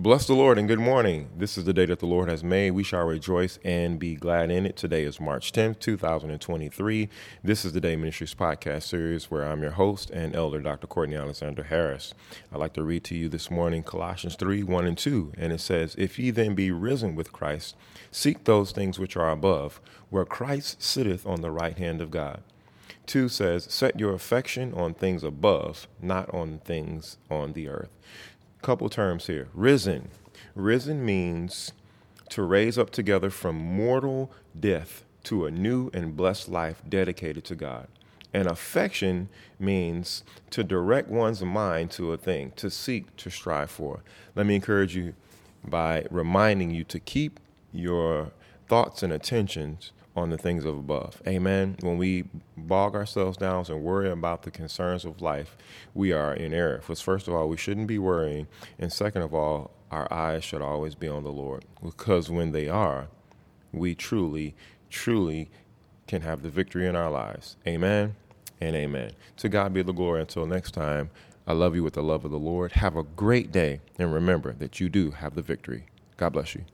Bless the Lord and good morning. This is the day that the Lord has made. We shall rejoice and be glad in it. Today is March 10th, 2023. This is the Day Ministries podcast series where I'm your host and elder, Dr. Courtney Alexander Harris. I'd like to read to you this morning Colossians 3 1 and 2. And it says, If ye then be risen with Christ, seek those things which are above, where Christ sitteth on the right hand of God. 2 says, Set your affection on things above, not on things on the earth couple terms here. Risen. Risen means to raise up together from mortal death to a new and blessed life dedicated to God. And affection means to direct one's mind to a thing, to seek, to strive for. Let me encourage you by reminding you to keep your thoughts and attentions on the things of above. Amen. When we bog ourselves down and worry about the concerns of life, we are in error. Because first of all, we shouldn't be worrying, and second of all, our eyes should always be on the Lord. Because when they are, we truly, truly can have the victory in our lives. Amen and amen. To God be the glory. Until next time, I love you with the love of the Lord. Have a great day, and remember that you do have the victory. God bless you.